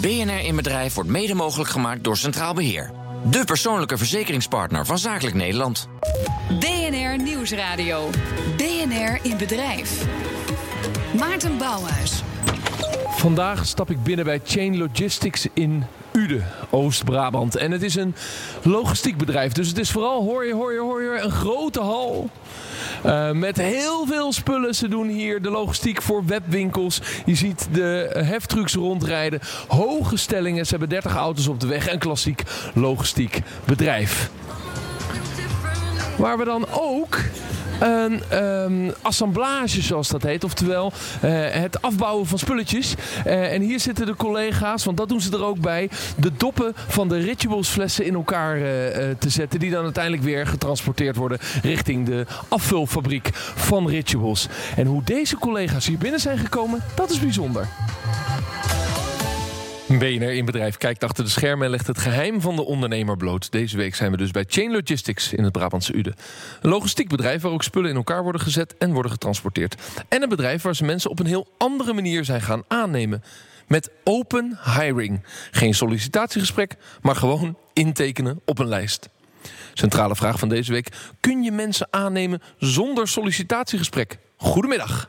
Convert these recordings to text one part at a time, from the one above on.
BNR in Bedrijf wordt mede mogelijk gemaakt door Centraal Beheer. De persoonlijke verzekeringspartner van Zakelijk Nederland. BNR Nieuwsradio. BNR in Bedrijf. Maarten Bouwhuis. Vandaag stap ik binnen bij Chain Logistics in Ude, Oost-Brabant. En het is een logistiek bedrijf. Dus het is vooral, hoor je, hoor je, hoor je, een grote hal. Uh, met heel veel spullen. Ze doen hier de logistiek voor webwinkels. Je ziet de heftrucks rondrijden. Hoge stellingen. Ze hebben 30 auto's op de weg. Een klassiek logistiek bedrijf. Waar we dan ook een um, assemblage, zoals dat heet. Oftewel uh, het afbouwen van spulletjes. Uh, en hier zitten de collega's, want dat doen ze er ook bij. De doppen van de rituals flessen in elkaar uh, te zetten. Die dan uiteindelijk weer getransporteerd worden richting de afvulfabriek van rituals. En hoe deze collega's hier binnen zijn gekomen, dat is bijzonder. BNR in bedrijf kijkt achter de schermen en legt het geheim van de ondernemer bloot. Deze week zijn we dus bij Chain Logistics in het Brabantse Ude. Een logistiek bedrijf waar ook spullen in elkaar worden gezet en worden getransporteerd. En een bedrijf waar ze mensen op een heel andere manier zijn gaan aannemen. Met open hiring. Geen sollicitatiegesprek, maar gewoon intekenen op een lijst. Centrale vraag van deze week: kun je mensen aannemen zonder sollicitatiegesprek? Goedemiddag.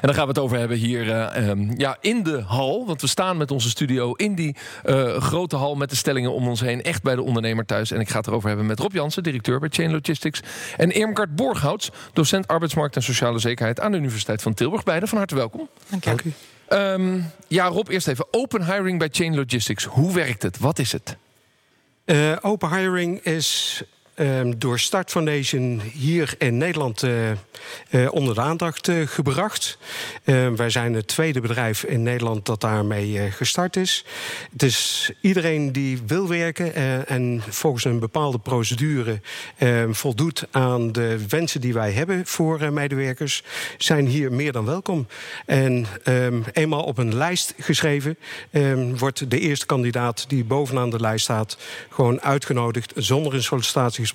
En daar gaan we het over hebben hier uh, um, ja, in de hal. Want we staan met onze studio in die uh, grote hal met de stellingen om ons heen. Echt bij de ondernemer thuis. En ik ga het erover hebben met Rob Jansen, directeur bij Chain Logistics. En Irmgard Borghouts, docent arbeidsmarkt en sociale zekerheid aan de Universiteit van Tilburg. Beide van harte welkom. Dank je. Dank u. Um, ja, Rob, eerst even. Open hiring bij Chain Logistics. Hoe werkt het? Wat is het? Uh, open hiring is um, door Start Foundation hier in Nederland uh, uh, onder de aandacht uh, gebracht. wij zijn het tweede bedrijf in Nederland dat daarmee gestart is. Is iedereen die wil werken en volgens een bepaalde procedure ehm, voldoet aan de wensen die wij hebben voor medewerkers, zijn hier meer dan welkom. En eenmaal op een lijst geschreven, wordt de eerste kandidaat die bovenaan de lijst staat gewoon uitgenodigd zonder een sollicitatie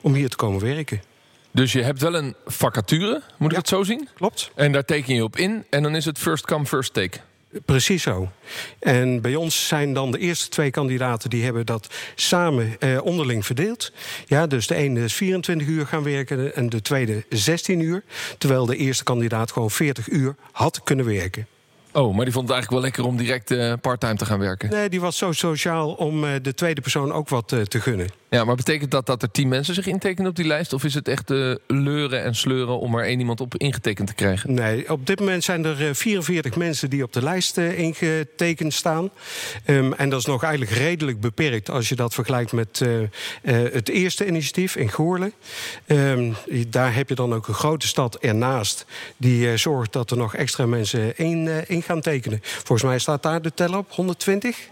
om hier te komen werken. Dus je hebt wel een vacature, moet ik het zo zien? Klopt. En daar teken je op in en dan is het first come, first take. Precies zo. En bij ons zijn dan de eerste twee kandidaten... die hebben dat samen eh, onderling verdeeld. Ja, dus de ene is 24 uur gaan werken en de tweede 16 uur. Terwijl de eerste kandidaat gewoon 40 uur had kunnen werken. Oh, maar die vond het eigenlijk wel lekker om direct uh, parttime te gaan werken? Nee, die was zo sociaal om uh, de tweede persoon ook wat uh, te gunnen. Ja, maar betekent dat dat er tien mensen zich intekenen op die lijst? Of is het echt leuren en sleuren om er één iemand op ingetekend te krijgen? Nee, op dit moment zijn er 44 mensen die op de lijst ingetekend staan. Um, en dat is nog eigenlijk redelijk beperkt als je dat vergelijkt met het eerste initiatief in Goorlen. Um, daar heb je dan ook een grote stad ernaast die zorgt dat er nog extra mensen in, in gaan tekenen. Volgens mij staat daar de tel op, 120?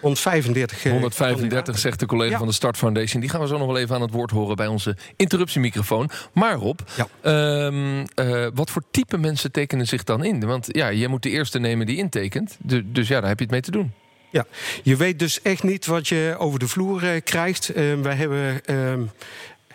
135. 135 zegt de collega ja. van de Start Foundation. Die gaan we zo nog wel even aan het woord horen bij onze interruptiemicrofoon. Maar Rob, ja. um, uh, wat voor type mensen tekenen zich dan in? Want ja, je moet de eerste nemen die intekent. Dus ja, daar heb je het mee te doen. Ja, je weet dus echt niet wat je over de vloer uh, krijgt. Uh, wij hebben uh,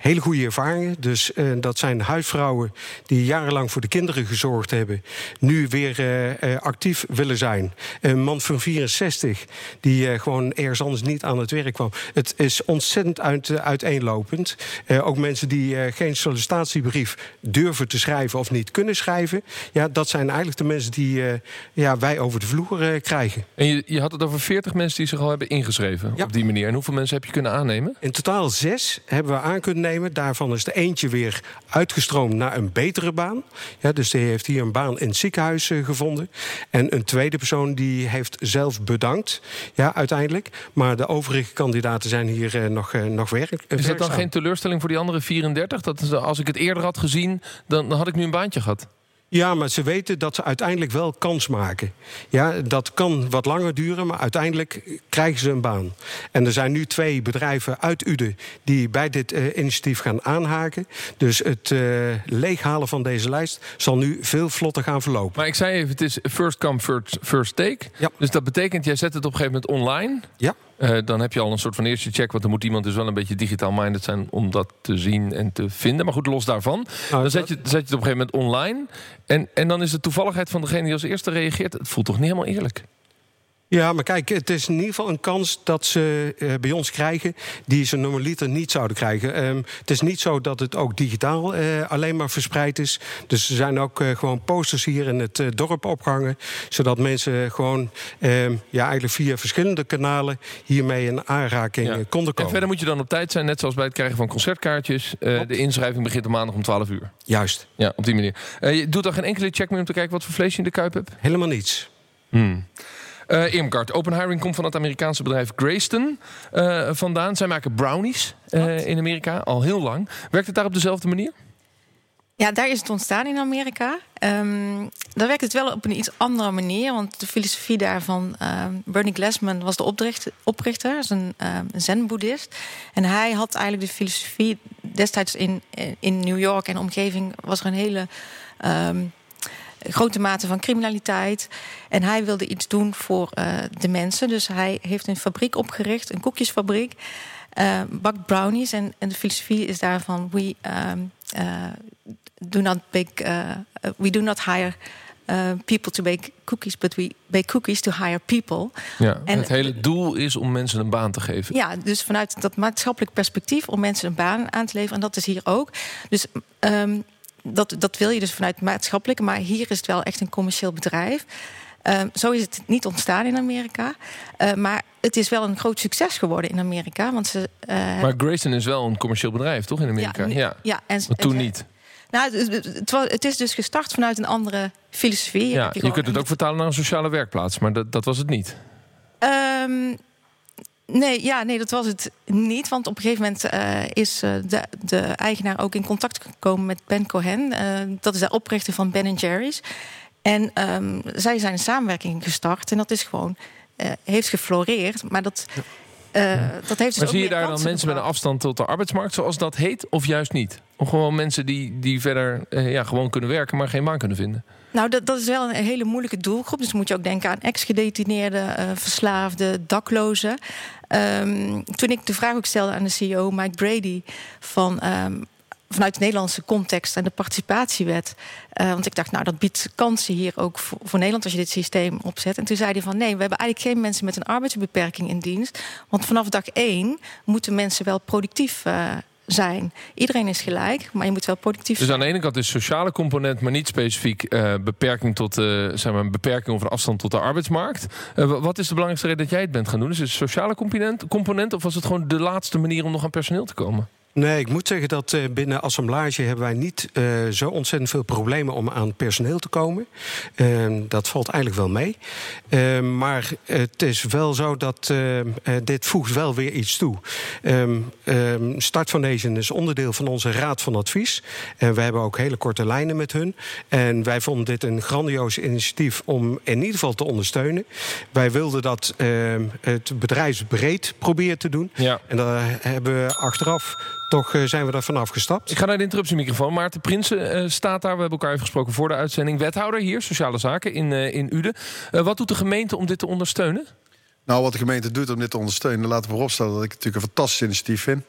hele goede ervaringen. Dus uh, dat zijn huisvrouwen die jarenlang voor de kinderen gezorgd hebben, nu weer uh, actief willen zijn. Een man van 64 die gewoon ergens anders niet aan het werk kwam. Het is ontzettend uit, uiteenlopend. ook mensen die geen sollicitatiebrief durven te schrijven of niet kunnen schrijven. Ja, dat zijn eigenlijk de mensen die ja, wij over de vloer krijgen. En je, je had het over 40 mensen die zich al hebben ingeschreven ja. op die manier. En hoeveel mensen heb je kunnen aannemen? In totaal zes hebben we aan kunnen nemen. Daarvan is er eentje weer uitgestroomd naar een betere baan. Ja, dus die heeft hier een baan in het ziekenhuis uh, gevonden. En een tweede persoon die heeft zelf bedankt, ja, uiteindelijk. Maar de overige kandidaten zijn hier uh, nog, uh, nog werk. Is dat dan geen teleurstelling voor die andere 34? Dat is, als ik het eerder had gezien, dan, dan had ik nu een baantje gehad. Ja, maar ze weten dat ze uiteindelijk wel kans maken. Ja, dat kan wat langer duren, maar uiteindelijk krijgen ze een baan. En er zijn nu twee bedrijven uit Uden die bij dit uh, initiatief gaan aanhaken. Dus het uh, leeghalen van deze lijst zal nu veel vlotter gaan verlopen. Maar ik zei even, het is first come, first, first take. Ja. Dus dat betekent, jij zet het op een gegeven moment online. Ja. Eh, dan heb je al een soort van eerste check. Want dan moet iemand dus wel een beetje digitaal minded zijn om dat te zien en te vinden. Maar goed, los daarvan. Nou, dan zet je, zet je het op een gegeven moment online. En, en dan is de toevalligheid van degene die als eerste reageert. Het voelt toch niet helemaal eerlijk? Ja, maar kijk, het is in ieder geval een kans dat ze eh, bij ons krijgen die ze normaliter niet zouden krijgen. Ehm, het is niet zo dat het ook digitaal eh, alleen maar verspreid is. Dus er zijn ook eh, gewoon posters hier in het dorp opgehangen, zodat mensen gewoon ehm, ja, eigenlijk via verschillende kanalen hiermee in aanraking Ja. konden En komen. verder moet je dan op tijd zijn, net zoals bij het krijgen van concertkaartjes. De inschrijving begint op maandag om 12 uur. Juist, Ja, op die manier. Je doet dan geen enkele check meer om te kijken wat voor vlees je in de kuip hebt? helemaal niets. Hmm. Eh Irmgard, Open Hiring komt van het Amerikaanse bedrijf Grayston eh, vandaan. Zij maken brownies eh, in Amerika al heel lang. Werkt het daar op dezelfde manier? Ja, daar is het ontstaan in Amerika. Ehm daar werkt het wel op een iets andere manier. Want de filosofie daarvan... ehm, Bernie Glassman was de oprichter, oprichter is een ehm, zen-boeddhist. En hij had eigenlijk de filosofie... destijds in, in New York en omgeving... was er een hele grote mate van criminaliteit. En hij wilde iets doen voor eh, de mensen. Dus hij heeft een fabriek opgericht, een koekjesfabriek... eh, bakt brownies. En, en de filosofie is daarvan... We, ehm, eh, do not bake, we do not hire people to bake cookies, but we bake cookies to hire people. Ja, En- het hele doel is om mensen een baan te geven. Ja, dus vanuit dat maatschappelijk perspectief om mensen een baan aan te leveren. En dat is hier ook. Dus ehm, dat, dat wil je dus vanuit maatschappelijk. Maar hier is het wel echt een commercieel bedrijf. Ehm, zo is het niet ontstaan in Amerika. Eh, maar het is wel een groot succes geworden in Amerika. Want ze, eh, Maar Grayston is wel een commercieel bedrijf, toch, in Amerika? Ja, ja en, maar toen en- niet. Nou, het, is dus gestart vanuit een andere filosofie. Ja, je kunt het ook vertalen naar een sociale werkplaats, maar dat, dat was het niet. Ehm, nee, ja, nee, dat was het niet. Want op een gegeven moment eh, is eh, de, de eigenaar ook in contact gekomen met Ben Cohen. Eh, dat is de oprichter van Ben Jerry's. En ehm, zij zijn een samenwerking gestart. En dat is gewoon, heeft gefloreerd. Maar dat, dat heeft dus Maar zie je daar dan mensen met een afstand tot de arbeidsmarkt, zoals dat heet, of juist niet? Of gewoon mensen die, die verder ja, gewoon kunnen werken, maar geen baan kunnen vinden? Nou, dat, dat is wel een hele moeilijke doelgroep. Dus moet je ook denken aan ex-gedetineerden, eh, verslaafden, daklozen. Ehm, toen ik de vraag ook stelde aan de CEO Mike Brady van. ehm, Vanuit de Nederlandse context en de participatiewet. Eh, want ik dacht, nou, dat biedt kansen hier ook voor, Nederland als je dit systeem opzet. En toen zei hij van nee, we hebben eigenlijk geen mensen met een arbeidsbeperking in dienst. Want vanaf dag één moeten mensen wel productief eh, zijn. Iedereen is gelijk, maar je moet wel productief Dus zijn. aan de ene kant is sociale component, maar niet specifiek eh, beperking tot, eh, zeg maar, een beperking of een afstand tot de arbeidsmarkt. Eh, wa- wat is de belangrijkste reden dat jij het bent gaan doen? Is het sociale component, component of was het gewoon de laatste manier om nog aan personeel te komen? Nee, ik moet zeggen dat eh, binnen assemblage hebben wij niet eh, zo ontzettend veel problemen om aan personeel te komen. Ehm, dat valt eigenlijk wel mee. Ehm, maar het is wel zo dat eh, eh, dit voegt wel weer iets toe. Ehm, ehm, Start Foundation is onderdeel van onze raad van advies. En we hebben ook hele korte lijnen met hun. En wij vonden dit een grandioos initiatief om in ieder geval te ondersteunen. Wij wilden dat ehm, het bedrijfsbreed proberen te doen. Ja. En daar hebben we achteraf toch eh, zijn we daar vanaf gestapt. Ik ga naar de interruptiemicrofoon. Maarten Prinsen eh, staat daar. We hebben elkaar even gesproken voor de uitzending. Wethouder hier, sociale zaken in, eh, in Uden. Wat doet de gemeente om dit te ondersteunen? Nou, wat de gemeente doet om dit te ondersteunen, laten we vooropstellen dat ik het natuurlijk een fantastisch initiatief vind.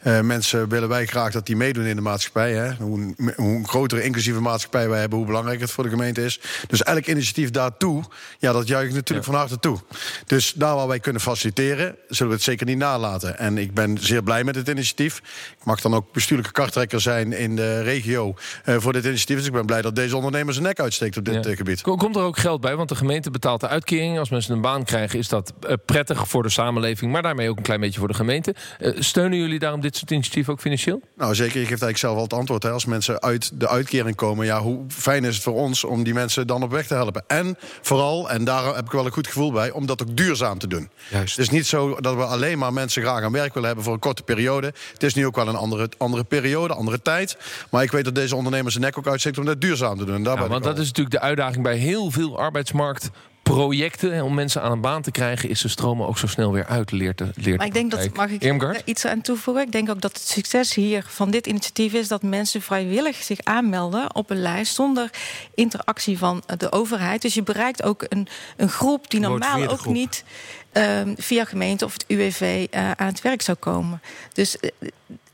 Eh, mensen willen wij graag dat die meedoen in de maatschappij. Hè. Hoe, grotere inclusieve maatschappij wij hebben, hoe belangrijk het voor de gemeente is. Dus elk initiatief daartoe, ja, dat juich ik natuurlijk van harte toe. Dus daar waar wij kunnen faciliteren, zullen we het zeker niet nalaten. En ik ben zeer blij met het initiatief. Ik mag dan ook bestuurlijke karttrekker zijn in de regio eh, voor dit initiatief. Dus ik ben blij dat deze ondernemer zijn nek uitsteekt op dit Ja. eh, gebied. Ko- Komt er ook geld bij? Want de gemeente betaalt de uitkering. Als mensen een baan krijgen, is dat prettig voor de samenleving, maar daarmee ook een klein beetje voor de gemeente. Eh, steunen jullie daarom dit soort initiatieven ook financieel? Nou, zeker. Je geeft eigenlijk zelf al het antwoord. Hè. Als mensen uit de uitkering komen, ja, hoe fijn is het voor ons om die mensen dan op weg te helpen? En vooral, en daar heb ik wel een goed gevoel bij, om dat ook duurzaam te doen. Juist. Het is niet zo dat we alleen maar mensen graag aan werk willen hebben voor een korte periode. Het is nu ook wel een andere, andere periode, andere tijd. Maar ik weet dat deze ondernemers zijn nek ook uitsteekt om dat duurzaam te doen. En daar Ja, want ik dat is natuurlijk de uitdaging bij heel veel arbeidsmarktprojecten. En Om mensen aan een baan te krijgen, is de stromen ook zo snel weer uit. Leert de, leert Maar ik denk dat, mag ik Irmgard? iets aan toevoegen? Ik denk ook dat het succes hier van dit initiatief is dat mensen vrijwillig zich aanmelden op een lijst zonder interactie van de overheid. Dus je bereikt ook een, een groep die normaal ook groep. niet ehm, via gemeente of het UWV uh, aan het werk zou komen. Dus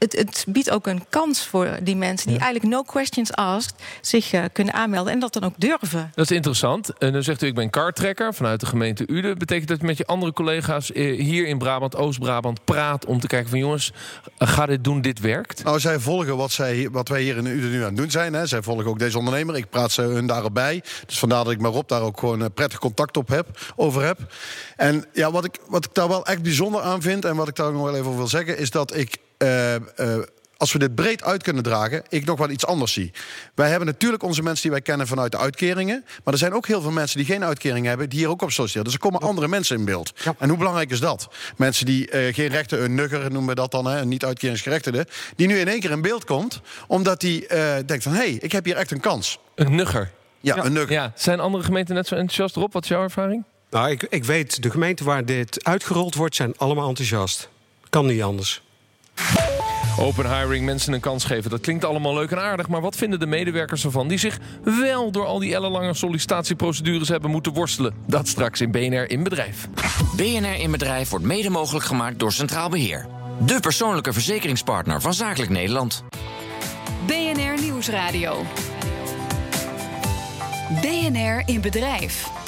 het, het, biedt ook een kans voor die mensen die eigenlijk no questions asked zich uh, kunnen aanmelden en dat dan ook durven. Dat is interessant. En dan zegt u, ik ben kartrekker vanuit de gemeente Uden. Betekent dat je met je andere collega's eh, hier in Brabant, Oost-Brabant, praat om te kijken van jongens, ga dit doen, dit werkt? Nou, zij volgen wat, zij, wat wij hier in Uden nu aan het doen zijn. Hè. Zij volgen ook deze ondernemer. Ik praat ze hun daarop bij. Dus vandaar dat ik maar op daar ook gewoon prettig contact op heb, over heb. En ja, wat ik, wat ik daar wel echt bijzonder aan vind en wat ik daar nog wel even over wil zeggen, is dat ik uh, uh, als we dit breed uit kunnen dragen, ik nog wel iets anders zie. Wij hebben natuurlijk onze mensen die wij kennen vanuit de uitkeringen. Maar er zijn ook heel veel mensen die geen uitkering hebben, die hier ook op solliciteren. Dus er komen andere mensen in beeld. En hoe belangrijk is dat? Mensen die uh, geen rechten, een nugger noemen we dat dan, hè, een niet-uitkeringsgerechtigde, die nu in één keer in beeld komt, omdat die uh, denkt van hé, hey, ik heb hier echt een kans. Een nugger. Ja, ja, een nugger. Ja. Zijn andere gemeenten net zo enthousiast erop? Wat is jouw ervaring? Nou, ik, ik weet, de gemeenten waar dit uitgerold wordt, zijn allemaal enthousiast. Kan niet anders. Open hiring, mensen een kans geven. Dat klinkt allemaal leuk en aardig. Maar wat vinden de medewerkers ervan die zich wel door al die ellenlange sollicitatieprocedures hebben moeten worstelen? Dat straks in BNR in Bedrijf. BNR in Bedrijf wordt mede mogelijk gemaakt door Centraal Beheer. De persoonlijke verzekeringspartner van Zakelijk Nederland. BNR Nieuwsradio. BNR in Bedrijf.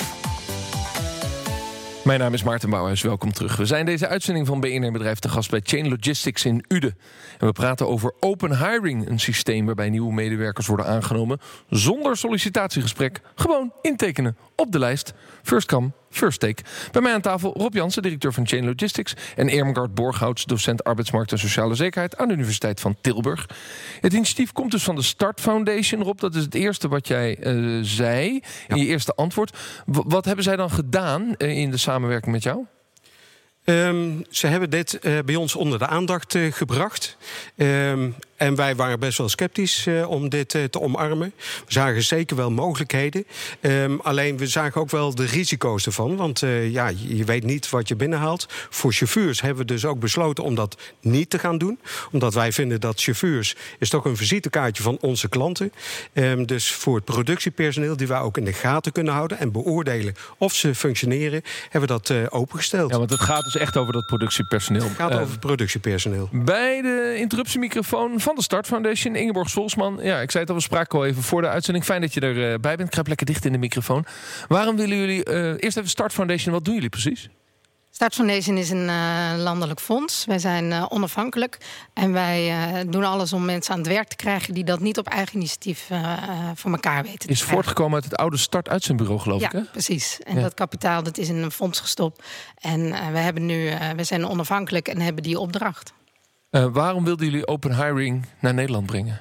Mijn naam is Maarten Bouwhuis, welkom terug. We zijn deze uitzending van BNR Bedrijf te gast bij Chain Logistics in Uden. En we praten over Open Hiring, een systeem waarbij nieuwe medewerkers worden aangenomen zonder sollicitatiegesprek. Gewoon intekenen op de lijst. First come, first take. Bij mij aan tafel Rob Jansen, directeur van Chain Logistics... en Ermengard Borghouts, docent arbeidsmarkt en sociale zekerheid... aan de Universiteit van Tilburg. Het initiatief komt dus van de Start Foundation. Rob, dat is het eerste wat jij uh, zei in je eerste antwoord. W wat hebben zij dan gedaan uh, in de samenwerking met jou? Um, ze hebben dit uh, bij ons onder de aandacht uh, gebracht. Um, en wij waren best wel sceptisch uh, om dit te omarmen. We zagen zeker wel mogelijkheden. Um, alleen we zagen ook wel de risico's ervan. Want ja, je weet niet wat je binnenhaalt. Voor chauffeurs hebben we dus ook besloten om dat niet te gaan doen. Omdat wij vinden dat chauffeurs is toch een visitekaartje van onze klanten. dus voor het productiepersoneel die wij ook in de gaten kunnen houden en beoordelen of ze functioneren, hebben we dat opengesteld. Ja, want het gaat dus echt over dat productiepersoneel. Het gaat over productiepersoneel. Bij de interruptiemicrofoon van de Start Foundation, Ingeborg Solsman. Ja, ik zei het al, we spraken al even voor de uitzending. Fijn dat je erbij uh, bent. Kruip lekker dicht in de microfoon. Waarom willen jullie... Uh, eerst even Start Foundation, wat doen jullie precies? Start Foundation is een uh, landelijk fonds. Wij zijn uh, onafhankelijk. En wij uh, doen alles om mensen aan het werk te krijgen... die dat niet op eigen initiatief voor elkaar weten Is voortgekomen uit het oude Start Uitzendbureau, geloof ja, ik, hè? precies. En ja. dat kapitaal dat is in een fonds gestopt. En we, hebben nu, we zijn onafhankelijk en hebben die opdracht. Waarom wilden jullie open hiring naar Nederland brengen?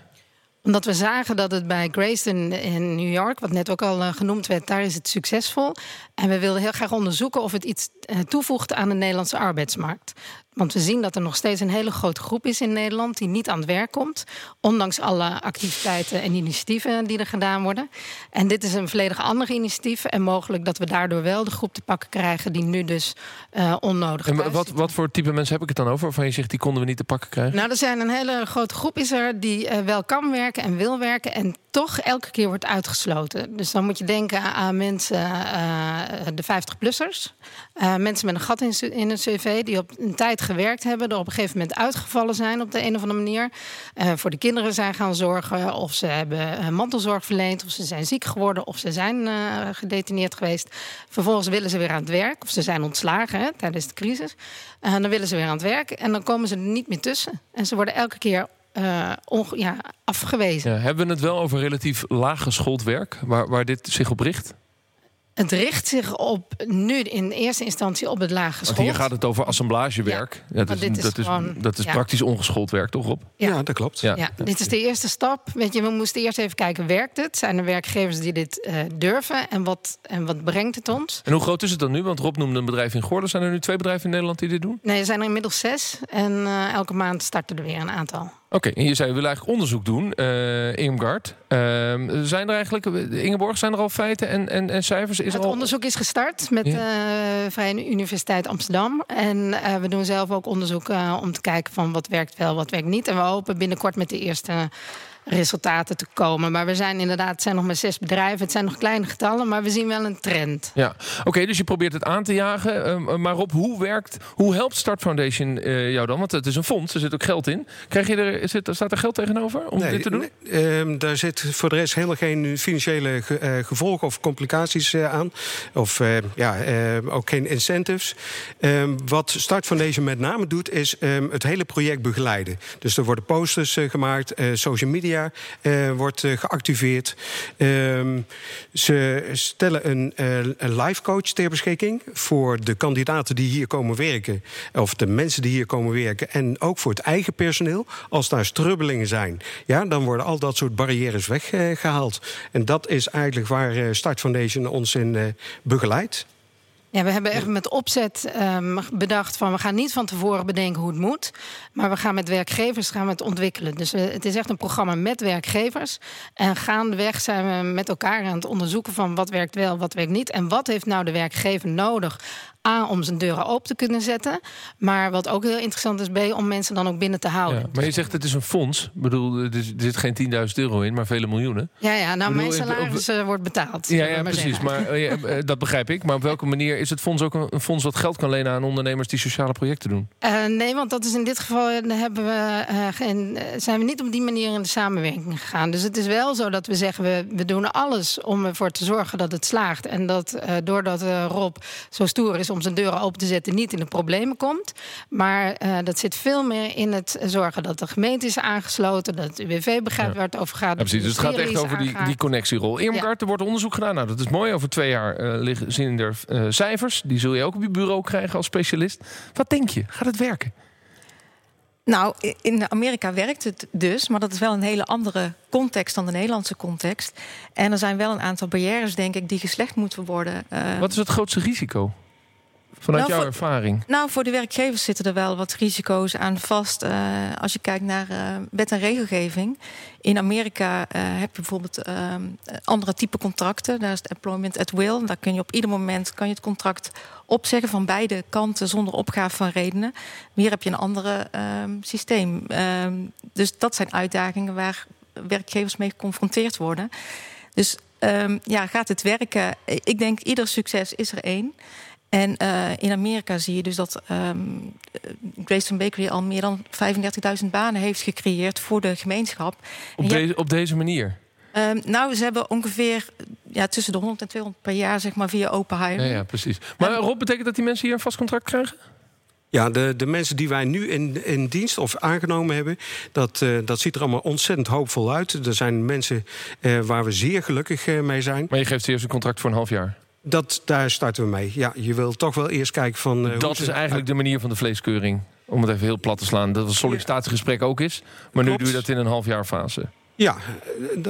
Omdat we zagen dat het bij Grayston in New York, wat net ook al uh, genoemd werd, daar is het succesvol. En we wilden heel graag onderzoeken of het iets uh, toevoegt aan de Nederlandse arbeidsmarkt. Want we zien dat er nog steeds een hele grote groep is in Nederland die niet aan het werk komt. Ondanks alle activiteiten en initiatieven die er gedaan worden. En dit is een volledig ander initiatief. En mogelijk dat we daardoor wel de groep te pakken krijgen die nu dus uh, onnodig En wat, wat voor type mensen heb ik het dan over? Waarvan je zegt die konden we niet te pakken krijgen? Nou, er zijn een hele grote groep is er die uh, wel kan werken en wil werken. En toch elke keer wordt uitgesloten. Dus dan moet je denken aan mensen, uh, de 50-plussers. Uh, mensen met een gat in, in een cv die op een tijd gewerkt hebben, er op een gegeven moment uitgevallen zijn op de een of andere manier. Uh, voor de kinderen zijn gaan zorgen, of ze hebben mantelzorg verleend, of ze zijn ziek geworden, of ze zijn gedetineerd geweest. Vervolgens willen ze weer aan het werk, of ze zijn ontslagen tijdens de crisis. dan willen ze weer aan het werk en dan komen ze er niet meer tussen. En ze worden elke keer uh, ja, afgewezen. Ja, hebben we het wel over relatief laaggeschoold werk, waar, waar dit zich op richt? Het richt zich op nu in eerste instantie op het lage school. Hier gaat het over assemblagewerk. Ja, dat, is, dat, is, gewoon, dat is ja. praktisch ongeschoold werk, toch Rob? Ja, ja dat klopt. Ja. dit is de eerste stap. Weet je, we moesten eerst even kijken, werkt het? Zijn er werkgevers die dit uh, durven? En wat, en wat brengt het ons? En hoe groot is het dan nu? Want Rob noemde een bedrijf in Gordel. Zijn er nu twee bedrijven in Nederland die dit doen? Nee, er zijn er inmiddels zes. En uh, elke maand starten er weer een aantal. Oké, okay, en je zei, we willen eigenlijk onderzoek doen, uh, Irmgard. Uh, zijn er eigenlijk, Ingeborg, zijn er al feiten en, en, en cijfers? Is het al... onderzoek is gestart met de ja. uh, Vrije Universiteit Amsterdam. En uh, we doen zelf ook onderzoek om te kijken van wat werkt wel, wat werkt niet. En we hopen binnenkort met de eerste resultaten te komen. Maar we zijn inderdaad, het zijn nog maar zes bedrijven. Het zijn nog kleine getallen, maar we zien wel een trend. Ja, oké, dus je probeert het aan te jagen. Uh, maar op hoe werkt, hoe helpt Start Foundation uh, jou dan? Want het is een fonds, er zit ook geld in. Krijg je er, zit, staat er geld tegenover om nee, dit te doen? Nee, uh, daar zit voor de rest helemaal geen financiële ge, uh, gevolgen of complicaties uh, aan. Of ja, ook geen incentives. Ehm, wat Start Foundation met name doet, is um, het hele project begeleiden. Dus er worden posters gemaakt, social media wordt geactiveerd. Um, ze stellen een, een live coach ter beschikking voor de kandidaten die hier komen werken. Of de mensen die hier komen werken. En ook voor het eigen personeel. Als daar strubbelingen zijn, ja, dan worden al dat soort barrières weggehaald. En dat is eigenlijk waar Start Foundation ons in begeleidt. Ja, we hebben echt met opzet um, bedacht van we gaan niet van tevoren bedenken hoe het moet. Maar we gaan met werkgevers gaan we het ontwikkelen. Dus uh, het is echt een programma met werkgevers. En gaandeweg zijn we met elkaar aan het onderzoeken van wat werkt wel, wat werkt niet. En wat heeft nou de werkgever nodig A, om zijn deuren open te kunnen zetten. Maar wat ook heel interessant is, B, om mensen dan ook binnen te houden. Ja, maar je zegt het is een fonds. Ik bedoel, er zit geen 10.000 euro in, maar vele miljoenen. Ja, ja nou, bedoel, mijn salaris op, wordt betaald. Ja, ja maar precies. Maar, uh, dat begrijp ik. Maar op welke manier is het fonds ook een, een, fonds wat geld kan lenen aan ondernemers die sociale projecten doen? Uh, nee, want dat is in dit geval hebben we, uh, geen, zijn we niet op die manier in de samenwerking gegaan. Dus het is wel zo dat we zeggen, we, we doen alles om ervoor te zorgen dat het slaagt. En dat doordat Rob zo stoer is om zijn deuren open te zetten, niet in de problemen komt. Maar uh, dat zit veel meer in het zorgen dat de gemeente is aangesloten, dat het UWV begrijpt ja. waar het over gaat. Ja, precies, dus het gaat echt over die, die connectierol. Eermekaart, er wordt onderzoek gedaan. Nou, dat is mooi. Over twee jaar uh, liggen, zien er uh, cijfers. Die zul je ook op je bureau krijgen als specialist. Wat denk je? Gaat het werken? Nou, in Amerika werkt het dus, maar dat is wel een hele andere context dan de Nederlandse context. En er zijn wel een aantal barrières, denk ik, die geslecht moeten worden. Uh, Wat is het grootste risico? Vanuit nou, jouw voor, ervaring? Nou, voor de werkgevers zitten er wel wat risico's aan vast. Uh, als je kijkt naar uh, wet en regelgeving. In Amerika uh, heb je bijvoorbeeld andere type contracten. Daar is het employment at will. Daar kun je op ieder moment kan je het contract opzeggen van beide kanten zonder opgave van redenen. Hier heb je een ander systeem. Um, dus dat zijn uitdagingen waar werkgevers mee geconfronteerd worden. Dus um, ja, gaat het werken? Ik denk ieder succes is er één. En uh, in Amerika zie je dus dat um, Graceton Bakery al meer dan 35.000 banen heeft gecreëerd voor de gemeenschap. Op, deze, op deze manier? Um, nou, ze hebben ongeveer ja, tussen de 100 en 200 per jaar, zeg maar, via open hiring. Ja, ja precies. Maar en, Rob, betekent dat die mensen hier een vast contract krijgen? Ja, de, de mensen die wij nu in, in dienst of aangenomen hebben, dat, uh, dat ziet er allemaal ontzettend hoopvol uit. Er zijn mensen uh, waar we zeer gelukkig uh, mee zijn. Maar je geeft ze eerst een contract voor een half jaar? Dat, daar starten we mee. Ja, je wil toch wel eerst kijken van... Uh, dat is eigenlijk de manier van de vleeskeuring. Om het even heel plat te slaan. Dat het sollicitatiegesprek ook is. Maar Klopt. nu doe je dat in een half jaar fase. Ja,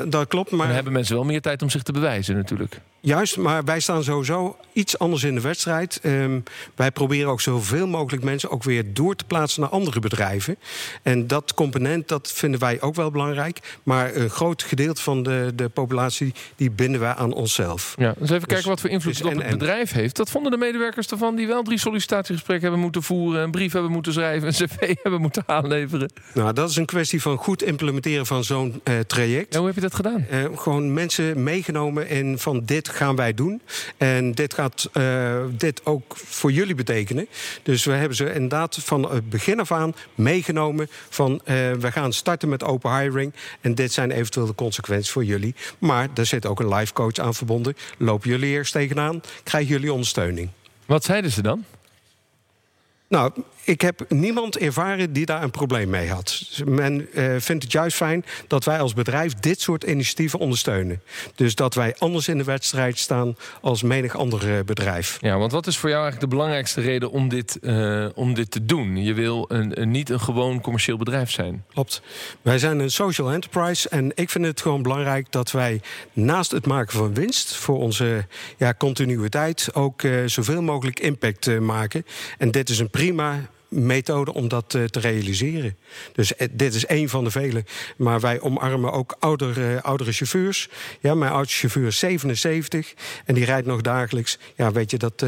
dat klopt. Maar dan hebben mensen wel meer tijd om zich te bewijzen natuurlijk. Juist, maar wij staan sowieso iets anders in de wedstrijd. Um, wij proberen ook zoveel mogelijk mensen ook weer door te plaatsen naar andere bedrijven. En dat component, dat vinden wij ook wel belangrijk. Maar een groot gedeelte van de, de populatie, die binden wij aan onszelf. Ja, dus even kijken wat voor invloed dus het op het bedrijf heeft. Dat vonden de medewerkers ervan die wel drie sollicitatiegesprekken hebben moeten voeren... een brief hebben moeten schrijven, een cv hebben moeten aanleveren. Nou, dat is een kwestie van goed implementeren van zo'n uh, traject. En hoe heb je dat gedaan? Uh, gewoon mensen meegenomen in van dit gaan wij doen. En dit gaat uh, dit ook voor jullie betekenen. Dus we hebben ze inderdaad van het begin af aan meegenomen van uh, we gaan starten met open hiring. En dit zijn eventueel de consequenties voor jullie. Maar er zit ook een life coach aan verbonden. Lopen jullie eerst tegenaan, krijgen jullie ondersteuning. Wat zeiden ze dan? Nou, ik heb niemand ervaren die daar een probleem mee had. Men uh, vindt het juist fijn dat wij als bedrijf dit soort initiatieven ondersteunen. Dus dat wij anders in de wedstrijd staan als menig ander bedrijf. Ja, want wat is voor jou eigenlijk de belangrijkste reden om dit, uh, om dit te doen? Je wil een, een, niet een gewoon commercieel bedrijf zijn. Klopt. Wij zijn een social enterprise en ik vind het gewoon belangrijk dat wij naast het maken van winst voor onze ja, continuïteit ook uh, zoveel mogelijk impact maken. En dit is een prima methode om dat te realiseren. Dus dit is één van de vele. Maar wij omarmen ook oudere, oudere chauffeurs. Ja, mijn oudste chauffeur is 77 en die rijdt nog dagelijks. Ja, weet je, dat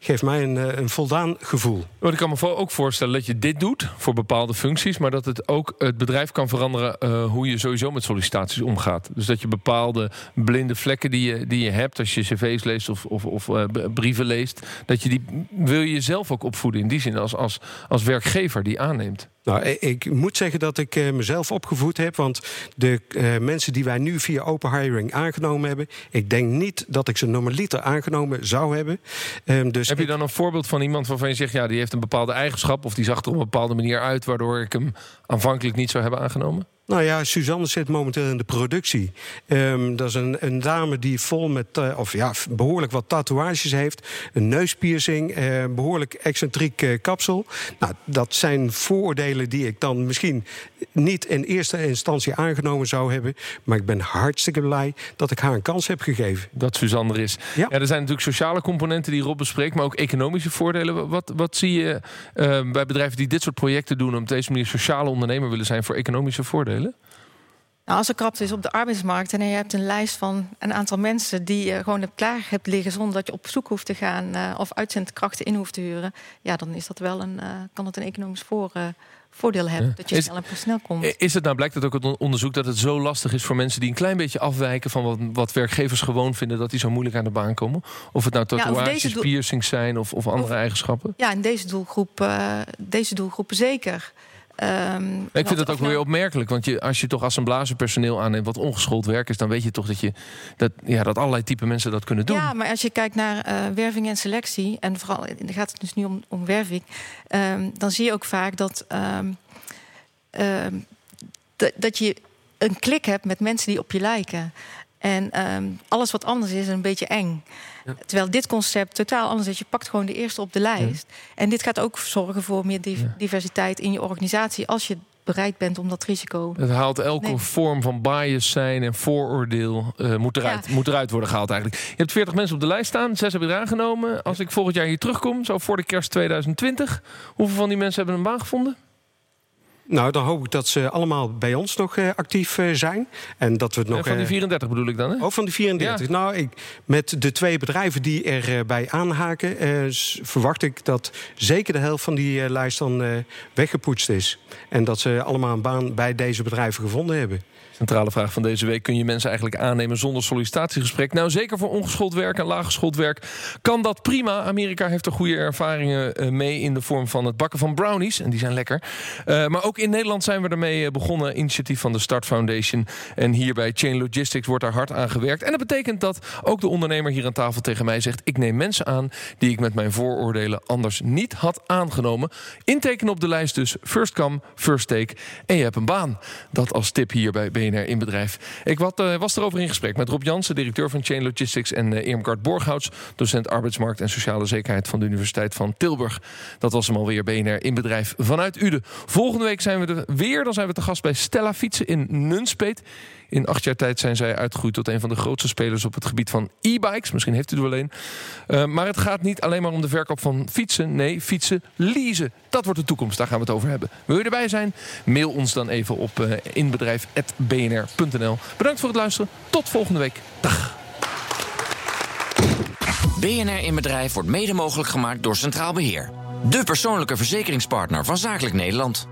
geeft mij een, een voldaan gevoel. Maar ik kan me ook voorstellen dat je dit doet voor bepaalde functies, maar dat het ook het bedrijf kan veranderen hoe je sowieso met sollicitaties omgaat. Dus dat je bepaalde blinde vlekken die je, die je hebt als je cv's leest of, of, of brieven leest, dat je die wil je jezelf ook opvoeden in die zin als, als, als werkgever die aanneemt. Nou, ik moet zeggen dat ik uh, mezelf opgevoed heb. Want de uh, mensen die wij nu via open hiring aangenomen hebben... ik denk niet dat ik ze normaliter aangenomen zou hebben. Um, dus heb je dan een voorbeeld van iemand waarvan je zegt... ja, die heeft een bepaalde eigenschap... of die zag er op een bepaalde manier uit... waardoor ik hem aanvankelijk niet zou hebben aangenomen? Nou ja, Suzanne zit momenteel in de productie. Um, dat is een, een, dame die vol met, uh, of ja, behoorlijk wat tatoeages heeft. Een neuspiercing, uh, behoorlijk excentriek kapsel. Nou, dat zijn vooroordelen die ik dan misschien niet in eerste instantie aangenomen zou hebben. Maar ik ben hartstikke blij dat ik haar een kans heb gegeven. Dat Suzanne er is. Ja. ja er zijn natuurlijk sociale componenten die Rob bespreekt, maar ook economische voordelen. Wat, wat zie je bij bedrijven die dit soort projecten doen... om op deze manier sociale ondernemer willen zijn voor economische voordelen? Nou, als er krapte is op de arbeidsmarkt en je hebt een lijst van een aantal mensen die je gewoon klaar hebt liggen zonder dat je op zoek hoeft te gaan uh, of uitzendkrachten in hoeft te huren, ja, dan is dat wel een, uh, kan het een economisch voor, uh, voordeel hebben dat je is, snel en snel komt. Is het nou blijkt dat ook het onderzoek dat het zo lastig is voor mensen die een klein beetje afwijken van wat, wat werkgevers gewoon vinden dat die zo moeilijk aan de baan komen? Of het nou tatoeages, ja, piercings zijn of, of andere eigenschappen? Ja, in deze doelgroep, deze doelgroepen zeker. Um, ik vind dat ook weer opmerkelijk. Want je, als je toch assemblagepersoneel aanneemt wat ongeschoold werk is, dan weet je toch dat, je, dat, ja, dat allerlei type mensen dat kunnen doen. Ja, maar als je kijkt naar uh, werving en selectie, en vooral dan gaat het dus nu om, om werving, um, dan zie je ook vaak dat, um, dat je een klik hebt met mensen die op je lijken. En alles wat anders is, is een beetje eng. Terwijl dit concept totaal anders is. Je pakt gewoon de eerste op de lijst. En dit gaat ook zorgen voor meer diversiteit in je organisatie. Als je bereid bent om dat risico. Het haalt elke vorm van bias zijn en vooroordeel uh, moet, eruit, moet eruit worden gehaald eigenlijk. Je hebt 40 mensen op de lijst staan, zes hebben je aangenomen. Als ik volgend jaar hier terugkom, zo voor de kerst 2020, hoeveel van die mensen hebben een baan gevonden? Nou, dan hoop ik dat ze allemaal bij ons nog uh, actief uh, zijn. En dat we het nog. van die 34 bedoel ik dan, hè? Oh, van die 34. Ja. Nou, ik, met de twee bedrijven die erbij uh, aanhaken, verwacht ik dat zeker de helft van die lijst dan weggepoetst is. En dat ze allemaal een baan bij deze bedrijven gevonden hebben. Centrale vraag van deze week: kun je mensen eigenlijk aannemen zonder sollicitatiegesprek? Nou, zeker voor ongeschoold werk en laaggeschoold werk kan dat prima. Amerika heeft er goede ervaringen eh, mee in de vorm van het bakken van brownies. En die zijn lekker. Uh, maar ook in Nederland zijn we ermee eh, begonnen. Initiatief van de Start Foundation. En hier bij Chain Logistics wordt daar hard aan gewerkt. En dat betekent dat ook de ondernemer hier aan tafel tegen mij zegt: Ik neem mensen aan die ik met mijn vooroordelen anders niet had aangenomen. Intekenen op de lijst dus first come, first take. En je hebt een baan. Dat als tip hier bij BNR in bedrijf. Ik wat, uh, was erover in gesprek met Rob Jansen, directeur van Chain Logistics... en uh, Irmgard Borghouts, docent arbeidsmarkt en sociale zekerheid... van de Universiteit van Tilburg. Dat was hem alweer BNR in bedrijf vanuit Uden. Volgende week zijn we er weer. Dan zijn we te gast bij Stella Fietsen in Nunspeet. In acht jaar tijd zijn zij uitgegroeid tot een van de grootste spelers op het gebied van e-bikes. Misschien heeft u er wel een. Uh, maar het gaat niet alleen maar om de verkoop van fietsen. Nee, fietsen leasen. Dat wordt de toekomst. Daar gaan we het over hebben. Wil je erbij zijn? Mail ons dan even op uh, inbedrijf.bnr.nl. Bedankt voor het luisteren. Tot volgende week. Dag. BNR in Bedrijf wordt mede mogelijk gemaakt door Centraal Beheer. De persoonlijke verzekeringspartner van Zakelijk Nederland.